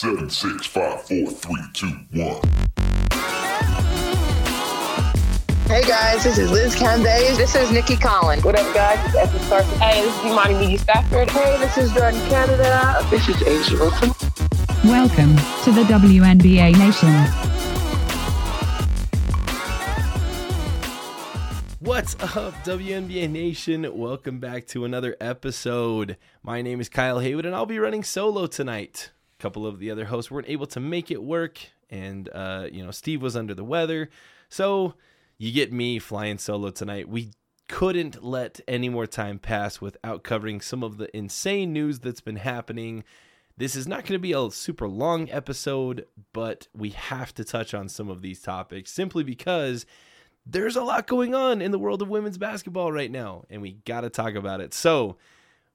Seven, six, five, four, three, two, one. Hey guys, this is Liz Cambage. This is Nikki Collins. What up, guys? It's Esther Sarkis. Hey, this is Imani McGee-Stafford. Hey, this is Jordan Canada. This is A'ja Wilson. Welcome to the WNBA Nation. What's up, WNBA Nation? Welcome back to another episode. My name is Kyle Haywood, and I'll be running solo tonight. Couple of the other hosts weren't able to make it work, and uh, you know Steve was under the weather, so you get me flying solo tonight. We couldn't let any more time pass without covering some of the insane news that's been happening. This is not going to be a super long episode, but we have to touch on some of these topics simply because there's a lot going on in the world of women's basketball right now, and we got to talk about it. So,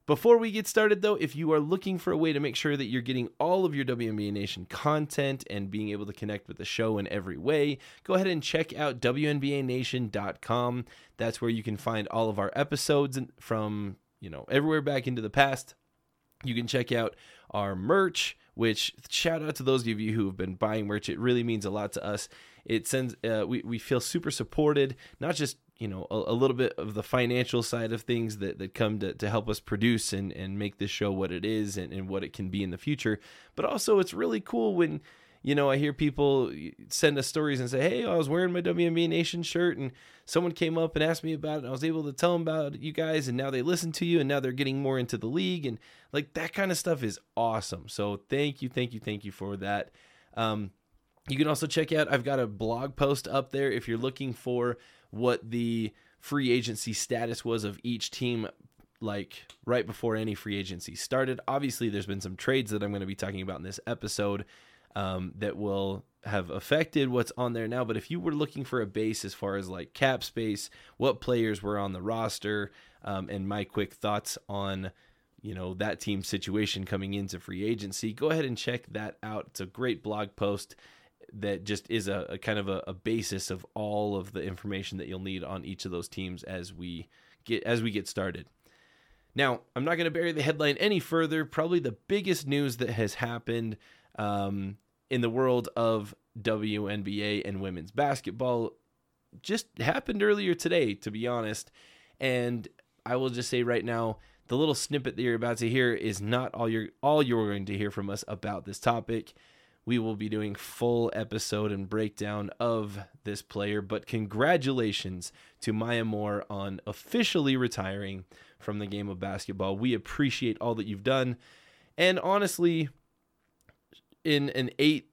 before we get started, though, if you are looking for a way to make sure that you're getting all of your WNBA Nation content and being able to connect with the show in every way, go ahead and check out WNBANation.com. That's where you can find all of our episodes from, you know, everywhere back into the past. You can check out our merch, which shout out to those of you who have been buying merch. It really means a lot to us. It sends, uh, we, we feel super supported, not just you know a, a, little bit of the financial side of things that, that come to, to help us produce and, and make this show what it is and, and what it can be in the future but also it's really cool when you know i hear people send us stories and say hey i was wearing my WNBA nation shirt and someone came up and asked me about it and i was able to tell them about you guys and now they listen to you and now they're getting more into the league and like that kind of stuff is awesome so thank you thank you thank you for that um, you can also check out i've got a blog post up there if you're looking for what the free agency status was of each team like right before any free agency started. Obviously, there's been some trades that I'm going to be talking about in this episode um, that will have affected what's on there now. But if you were looking for a base as far as like cap space, what players were on the roster, um, and my quick thoughts on you know that team situation coming into free agency, go ahead and check that out. It's a great blog post that just is a, a kind of a, a, basis of all of the information that you'll need on each of those teams as we get as we get started. Now, I'm not going to bury the headline any further. Probably the biggest news that has happened um, in the world of WNBA and women's basketball just happened earlier today, to be honest. And I will just say right now, the little snippet that you're about to hear is not all you're all you're going to hear from us about this topic we will be doing full episode and breakdown of this player. But congratulations to Maya Moore on officially retiring from the game of basketball. We appreciate all that you've done. And honestly, in an eight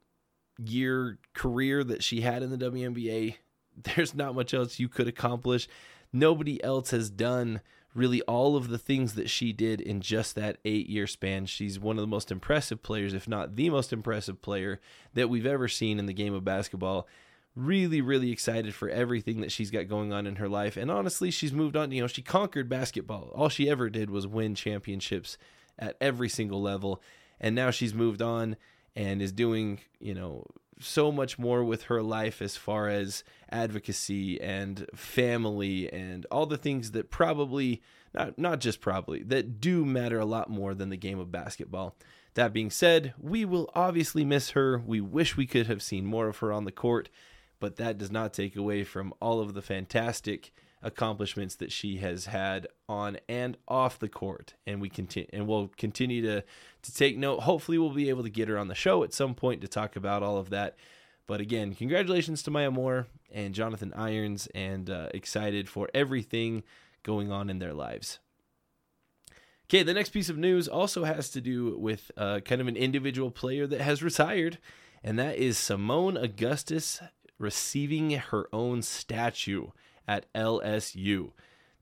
year career that she had in the WNBA, there's not much else you could accomplish. Nobody else has done really all of the things that she did in just that eight year span. She's one of the most impressive players, if not the most impressive player that we've ever seen in the game of basketball. Really, really excited for everything that she's got going on in her life. And honestly, she's moved on. You know, she conquered basketball. All she ever did was win championships at every single level. And now she's moved on and is doing, you know, so much more with her life as far as advocacy and family and all the things that probably not not just probably that do matter a lot more than the game of basketball. That being said, we will obviously miss her. We wish we could have seen more of her on the court, but that does not take away from all of the fantastic accomplishments that she has had on and off the court. And we continue and we'll continue to to take note. Hopefully we'll be able to get her on the show at some point to talk about all of that. But again congratulations to maya moore and jonathan irons and uh, excited for everything going on in their lives. Okay the next piece of news also has to do with uh, kind of an individual player that has retired and that is seimone augustus receiving her own statue at LSU.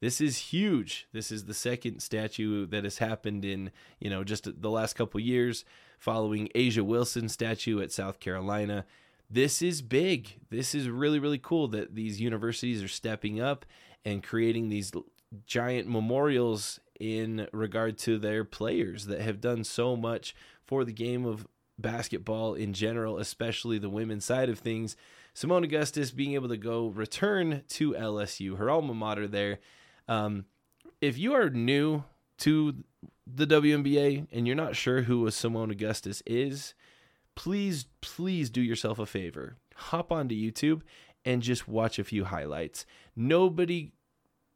This is huge. This is the second statue that has happened in, you know, just the last couple years following A'ja Wilson statue at South Carolina. This is big. This is really really cool that these universities are stepping up and creating these giant memorials in regard to their players that have done so much for the game of basketball in general, especially the women's side of things. Seimone Augustus being able to go return to LSU, her alma mater there. Um, if you are new to the WNBA and you're not sure who a Seimone Augustus is, please, please do yourself a favor. Hop onto YouTube and just watch a few highlights. Nobody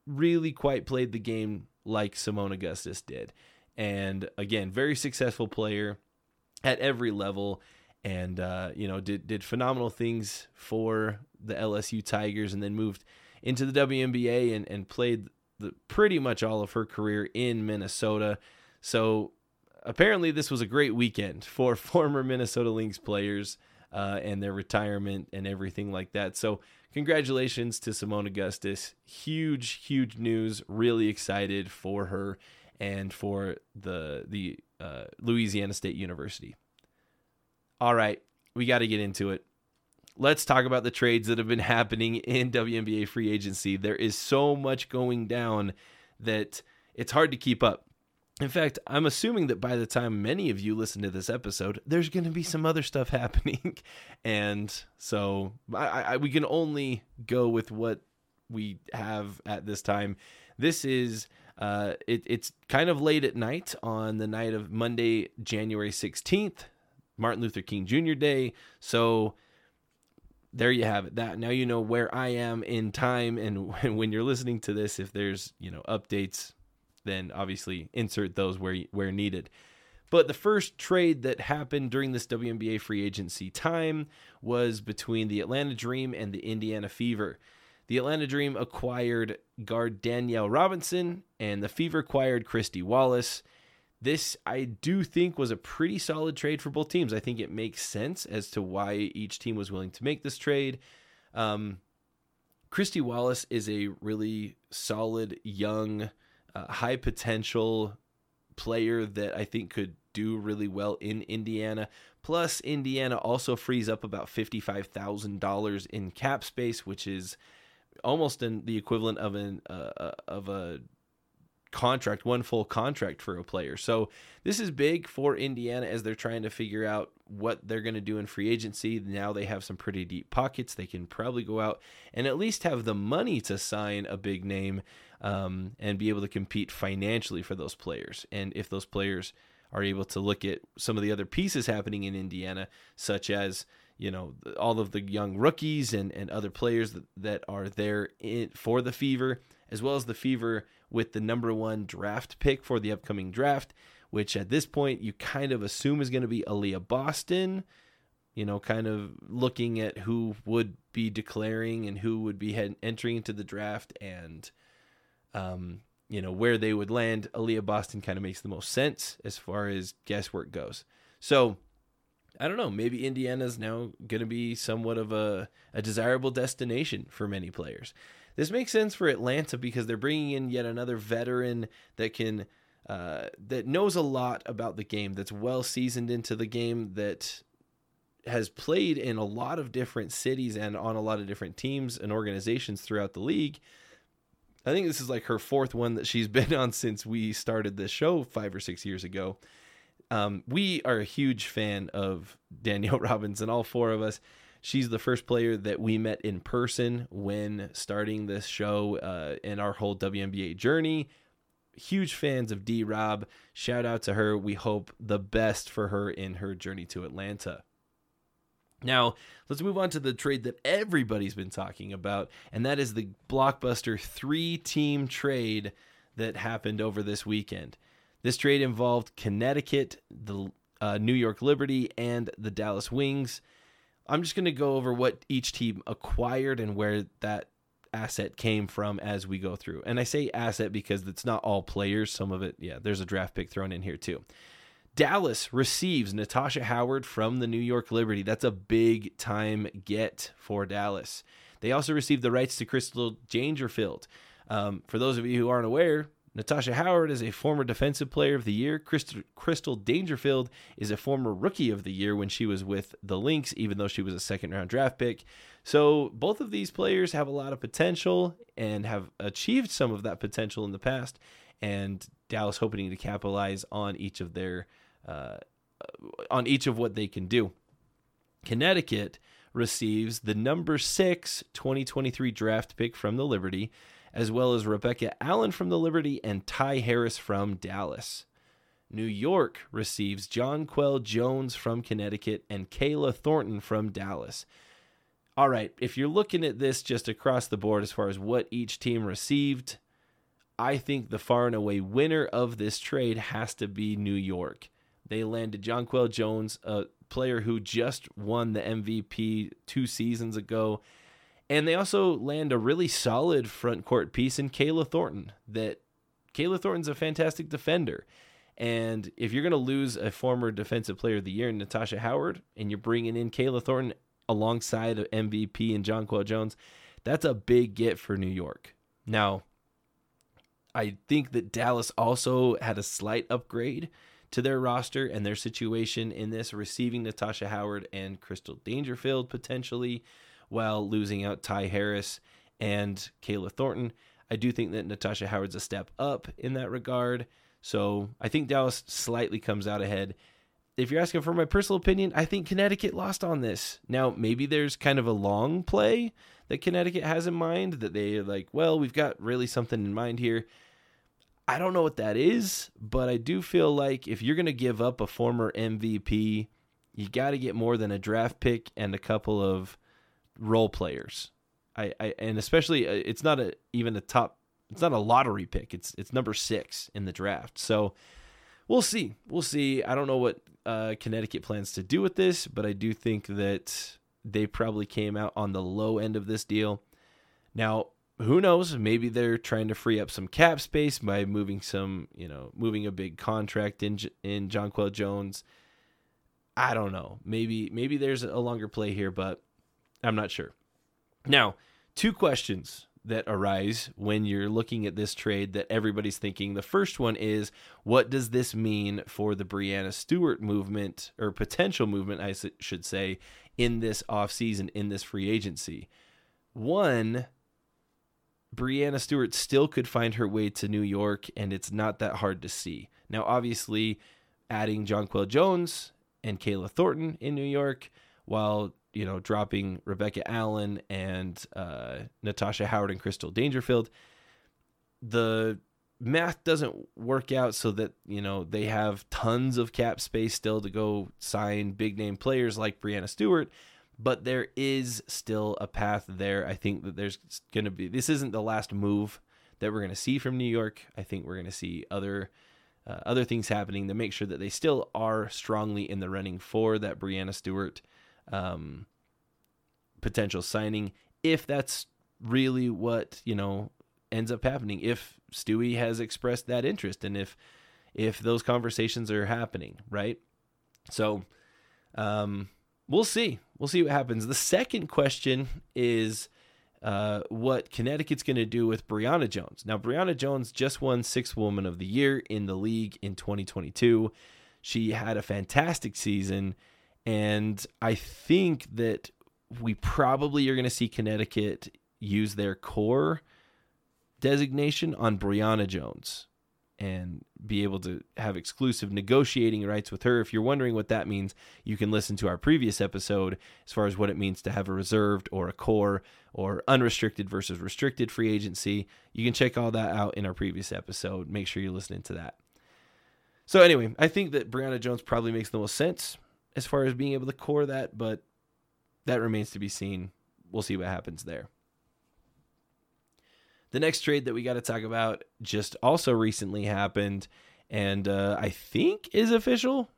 really quite played the game like Seimone Augustus did. And again, very successful player at every level and uh, you know did did phenomenal things for the LSU Tigers and then moved into the WNBA and, and played the, pretty much all of her career in Minnesota. So apparently this was a great weekend for former Minnesota Lynx players uh, and their retirement and everything like that. So congratulations to Seimone Augustus. Huge, huge news. Really excited for her and for the the uh, Louisiana State University. All right, we got to get into it. Let's talk about the trades that have been happening in WNBA free agency. There is so much going down that it's hard to keep up. In fact, I'm assuming that by the time many of you listen to this episode, there's going to be some other stuff happening. and so I, I, we can only go with what we have at this time. This is uh, it, it's kind of late at night on the night of Monday, January 16th, Martin Luther King Jr. Day. So there you have it. That now you know where I am in time, and when you're listening to this, if there's you know updates, then obviously insert those where where needed. But the first trade that happened during this WNBA free agency time was between the Atlanta Dream and the Indiana Fever. The Atlanta Dream acquired guard Danielle Robinson, and the Fever acquired Kristy Wallace. This, I do think, was a pretty solid trade for both teams. I think it makes sense as to why each team was willing to make this trade. Um, Kristy Wallace is a really solid, young, uh, high potential player that I think could do really well in Indiana. Plus, Indiana also frees up about $55,000 in cap space, which is almost in the equivalent of an uh, uh of a contract, one full contract for a player. So this is big for Indiana as they're trying to figure out what they're going to do in free agency. Now they have some pretty deep pockets. They can probably go out and at least have the money to sign a big name um, and be able to compete financially for those players. And if those players are able to look at some of the other pieces happening in Indiana, such as you know all of the young rookies and, and other players that, that are there in, for the Fever, as well as the Fever with the number one draft pick for the upcoming draft, which at this point you kind of assume is going to be Aliyah Boston. You know, kind of looking at who would be declaring and who would be head- entering into the draft and, um, you know, where they would land. Aliyah Boston kind of makes the most sense as far as guesswork goes. So, I don't know. Maybe Indiana's now going to be somewhat of a, a desirable destination for many players. This makes sense for Atlanta because they're bringing in yet another veteran that can uh, that knows a lot about the game, that's well seasoned into the game, that has played in a lot of different cities and on a lot of different teams and organizations throughout the league. I think this is like her fourth one that she's been on since we started this show five or six years ago. Um, we are a huge fan of Danielle Robinson, all four of us. She's the first player that we met in person when starting this show uh, in our whole WNBA journey. Huge fans of D Rob. Shout out to her. We hope the best for her in her journey to Atlanta. Now, let's move on to the trade that everybody's been talking about, and that is the blockbuster three team trade that happened over this weekend. This trade involved Connecticut, the uh, New York Liberty, and the Dallas Wings. I'm just going to go over what each team acquired and where that asset came from as we go through. And I say asset because it's not all players. Some of it, yeah, there's a draft pick thrown in here too. Dallas receives Natasha Howard from the New York Liberty. That's a big time get for Dallas. They also received the rights to Crystal Dangerfield. Um, for those of you who aren't aware, Natasha Howard is a former Defensive Player of the Year. Crystal Dangerfield is a former Rookie of the Year when she was with the Lynx, even though she was a second round draft pick. So both of these players have a lot of potential and have achieved some of that potential in the past. And Dallas hoping to capitalize on each of their uh, on each of what they can do. Connecticut receives the number six 2023 draft pick from the Liberty as well as Rebecca Allen from the Liberty and Ty Harris from Dallas. New York receives Jonquel Jones from Connecticut and Kayla Thornton from Dallas. All right, if you're looking at this just across the board as far as what each team received, I think the far and away winner of this trade has to be New York. They landed Jonquel Jones, a player who just won the MVP two seasons ago. And they also land a really solid front court piece in Kayla Thornton. That Kayla Thornton's a fantastic defender. And if you're going to lose a former defensive player of the year, in Natasha Howard, and you're bringing in Kayla Thornton alongside of MVP and Jonquel Jones, that's a big get for New York. Now, I think that Dallas also had a slight upgrade to their roster and their situation in this, receiving Natasha Howard and Crystal Dangerfield potentially, while losing out Ty Harris and Kayla Thornton. I do think that Natasha Howard's a step up in that regard. So I think Dallas slightly comes out ahead. If you're asking for my personal opinion, I think Connecticut lost on this. Now, maybe there's kind of a long play that Connecticut has in mind that they like, well, we've got really something in mind here. I don't know what that is, but I do feel like if you're going to give up a former MVP, you got to get more than a draft pick and a couple of role players. I, I and especially uh, it's not a even a top it's not a lottery pick. It's it's number 6 in the draft. So we'll see. We'll see. I don't know what uh, Connecticut plans to do with this, but I do think that they probably came out on the low end of this deal. Now, who knows? Maybe they're trying to free up some cap space by moving some, you know, moving a big contract in in Jonquel Jones. I don't know. Maybe maybe there's a longer play here, but I'm not sure. Now, two questions that arise when you're looking at this trade that everybody's thinking. The first one is what does this mean for the Breanna Stewart movement or potential movement, I should say, in this offseason, in this free agency? One, Breanna Stewart still could find her way to New York, and it's not that hard to see. Now, obviously, adding Jonquel Jones and Kayla Thornton in New York, while you know, dropping Rebecca Allen and uh, Natasha Howard and Crystal Dangerfield, the math doesn't work out so that you know they have tons of cap space still to go sign big name players like Breanna Stewart. But there is still a path there. I think that there's going to be. This isn't the last move that we're going to see from New York. I think we're going to see other uh, other things happening to make sure that they still are strongly in the running for that Breanna Stewart um, potential signing if that's really what you know ends up happening if Stewie has expressed that interest and if if those conversations are happening right so um we'll see we'll see what happens the second question is uh, what Connecticut's going to do with Brionna Jones. Now, Brionna Jones just won Sixth Woman of the Year in the league in 2022. She had a fantastic season. And I think that we probably are going to see Connecticut use their core designation on Brionna Jones and be able to have exclusive negotiating rights with her. If you're wondering what that means, you can listen to our previous episode as far as what it means to have a reserved or a core or unrestricted versus restricted free agency. You can check all that out in our previous episode. Make sure you're listening to that. So, anyway, I think that Brionna Jones probably makes the most sense as far as being able to core that, but that remains to be seen. We'll see what happens there. The next trade that we got to talk about just also recently happened, and uh, I think is official.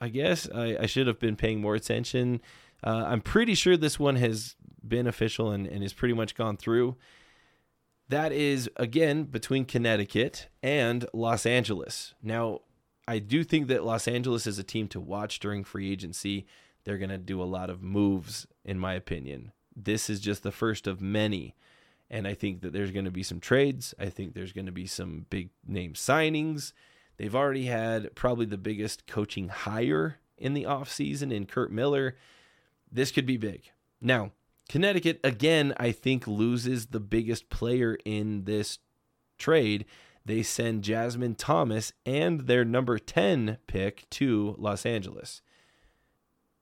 I guess I, I, should have been paying more attention. Uh, I'm pretty sure this one has been official and, and is pretty much gone through. That is, again, between Connecticut and Los Angeles. Now, I do think that Los Angeles is a team to watch during free agency. They're going to do a lot of moves, in my opinion. This is just the first of many. And I think that there's going to be some trades. I think there's going to be some big name signings. They've already had probably the biggest coaching hire in the offseason in Curt Miller. This could be big. Now, Connecticut, again, I think loses the biggest player in this trade they send Jasmine Thomas and their number 10 pick to Los Angeles.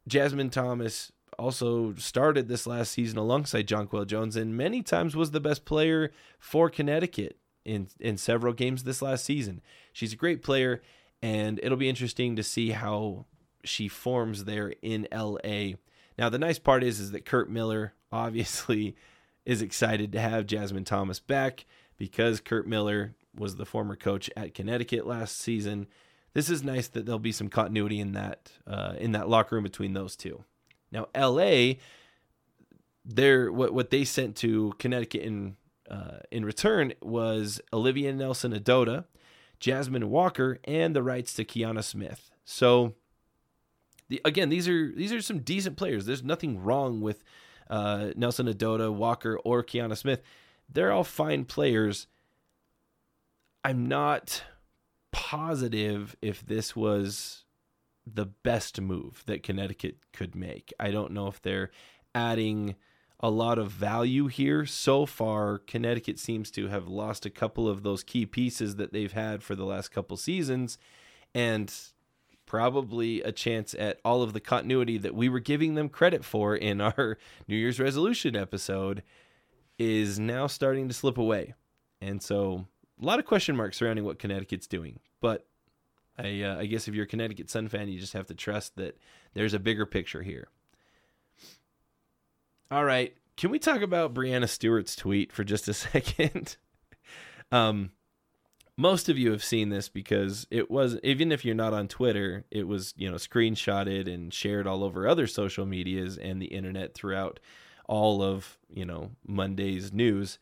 Jasmine Thomas also started this last season alongside Jonquel Jones and many times was the best player for Connecticut in in several games this last season. She's a great player and it'll be interesting to see how she forms there in LA. Now, the nice part is is that Curt Miller obviously is excited to have Jasmine Thomas back because Curt Miller was the former coach at Connecticut last season. This is nice that there'll be some continuity in that uh, in that locker room between those two. Now, LA, their what what they sent to Connecticut in uh, in return was Olivia Nelson Ododa, Jasmine Walker, and the rights to Kiana Smith. So, the, again, these are these are some decent players. There's nothing wrong with uh, Nelson Ododa, Walker, or Kiana Smith. They're all fine players. I'm not positive if this was the best move that Connecticut could make. I don't know if they're adding a lot of value here. So far, Connecticut seems to have lost a couple of those key pieces that they've had for the last couple seasons and probably a chance at all of the continuity that we were giving them credit for in our New Year's resolution episode is now starting to slip away. And so a lot of question marks surrounding what Connecticut's doing. But I, uh, I guess if you're a Connecticut Sun fan, you just have to trust that there's a bigger picture here. All right, can we talk about Breanna Stewart's tweet for just a second? um, most of you have seen this because it was even if you're not on Twitter, it was you know screenshotted and shared all over other social medias and the internet throughout all of you know Monday's news.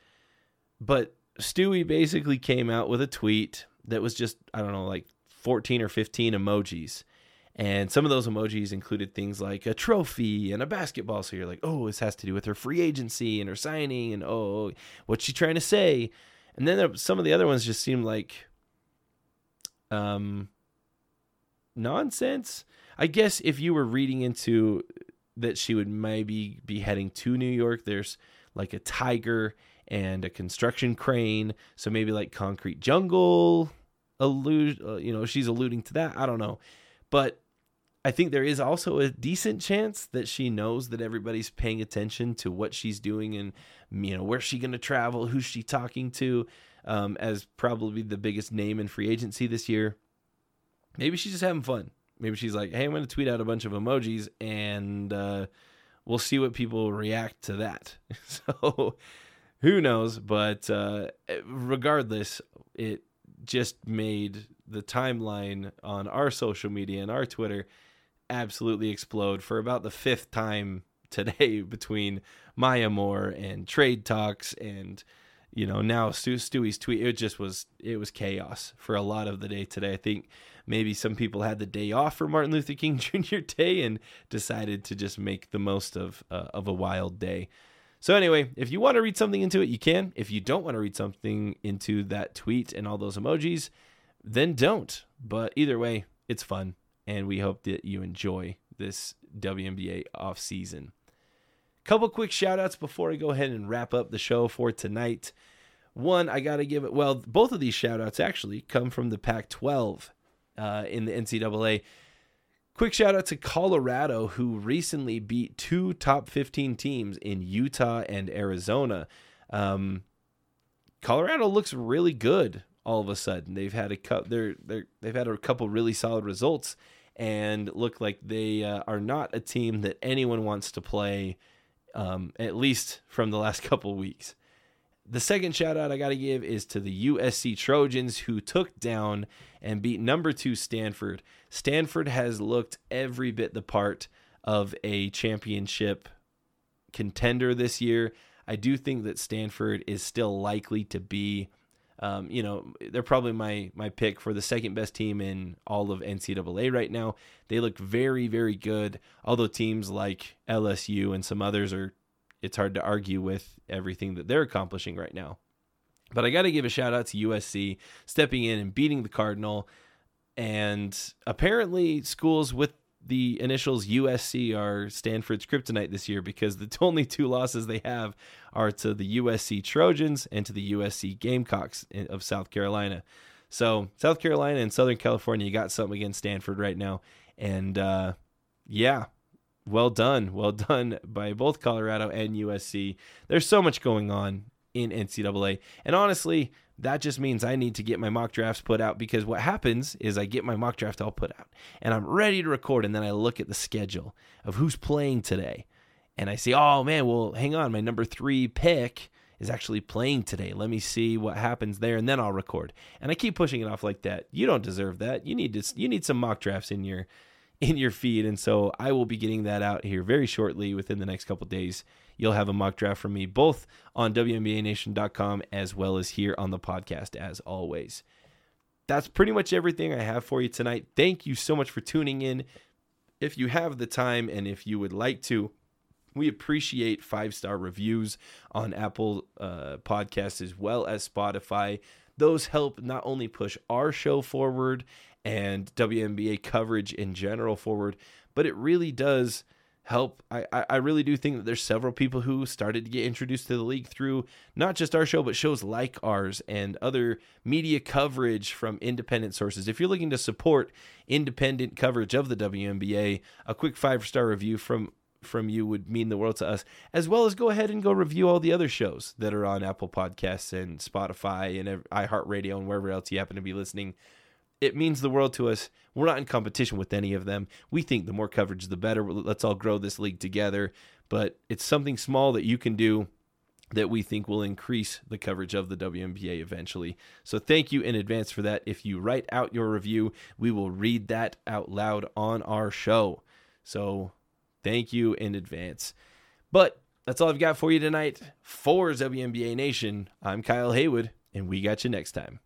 But Stewie basically came out with a tweet that was just I don't know like 14 or 15 emojis. And some of those emojis included things like a trophy and a basketball. So you're like, oh, this has to do with her free agency and her signing, and oh, what's she trying to say? And then some of the other ones just seemed like um, nonsense. I guess if you were reading into that she would maybe be heading to New York, there's like a tiger and a construction crane. So maybe like concrete jungle allude, uh, you know, she's alluding to that. I don't know. But I think there is also a decent chance that she knows that everybody's paying attention to what she's doing and you know where's she going to travel, who's she talking to, um, as probably the biggest name in free agency this year. Maybe she's just having fun. Maybe she's like, "Hey, I'm going to tweet out a bunch of emojis and uh, we'll see what people react to that." so who knows? But uh, regardless, it just made the timeline on our social media and our Twitter absolutely explode for about the fifth time today between Maya Moore and trade talks and you know now Stewie's tweet it just was it was chaos for a lot of the day today I think maybe some people had the day off for Martin Luther King Jr. Day and decided to just make the most of uh, of a wild day so anyway if you want to read something into it you can if you don't want to read something into that tweet and all those emojis then don't but either way it's fun and we hope that you enjoy this WNBA off season. Couple quick shout outs before I go ahead and wrap up the show for tonight. One, I got to give it, well, both of these shout outs actually come from the Pac 12 uh, in the NCAA. Quick shout out to Colorado, who recently beat two top 15 teams in Utah and Arizona. Um, Colorado looks really good all of a sudden. They've had a couple. They're they're they've had a couple really solid results and look like they uh, are not a team that anyone wants to play. Um, at least from the last couple weeks. The second shout out I got to give is to the USC Trojans who took down and beat number two Stanford. Stanford has looked every bit the part of a championship contender this year. I do think that Stanford is still likely to be um, you know, they're probably my my pick for the second best team in all of NCAA right now. They look very very good. Although teams like LSU and some others are, it's hard to argue with everything that they're accomplishing right now. But I got to give a shout out to USC stepping in and beating the Cardinal. And apparently, schools with the initials USC are Stanford's kryptonite this year because the only two losses they have are to the USC Trojans and to the USC Gamecocks of South Carolina. So South Carolina and Southern California got something against Stanford right now, and uh, yeah, well done, well done by both Colorado and USC. There's so much going on in NCAA, and honestly, that just means I need to get my mock drafts put out because what happens is I get my mock draft all put out and I'm ready to record. And then I look at the schedule of who's playing today. And I see, oh man, well, hang on. My number three pick is actually playing today. Let me see what happens there and then I'll record. And I keep pushing it off like that. You don't deserve that. You need to you need some mock drafts in your in your feed and so I will be getting that out here very shortly within the next couple days. You'll have a mock draft from me both on WNBAnation.com as well as here on the podcast as always. That's pretty much everything I have for you tonight. Thank you so much for tuning in. If you have the time and if you would like to, we appreciate five star reviews on Apple uh, Podcasts as well as Spotify. Those help not only push our show forward and WNBA coverage in general forward, but it really does help. I, I really do think that there's several people who started to get introduced to the league through not just our show, but shows like ours and other media coverage from independent sources. If you're looking to support independent coverage of the WNBA, a quick five star review from from you would mean the world to us, as well as go ahead and go review all the other shows that are on Apple Podcasts and Spotify and iHeartRadio and wherever else you happen to be listening. It means the world to us. We're not in competition with any of them. We think the more coverage, the better. Let's all grow this league together. But it's something small that you can do that we think will increase the coverage of the WNBA eventually. So thank you in advance for that. If you write out your review, we will read that out loud on our show. So thank you in advance. But that's all I've got for you tonight. For WNBA Nation, I'm Kyle Haywood, and we got you next time.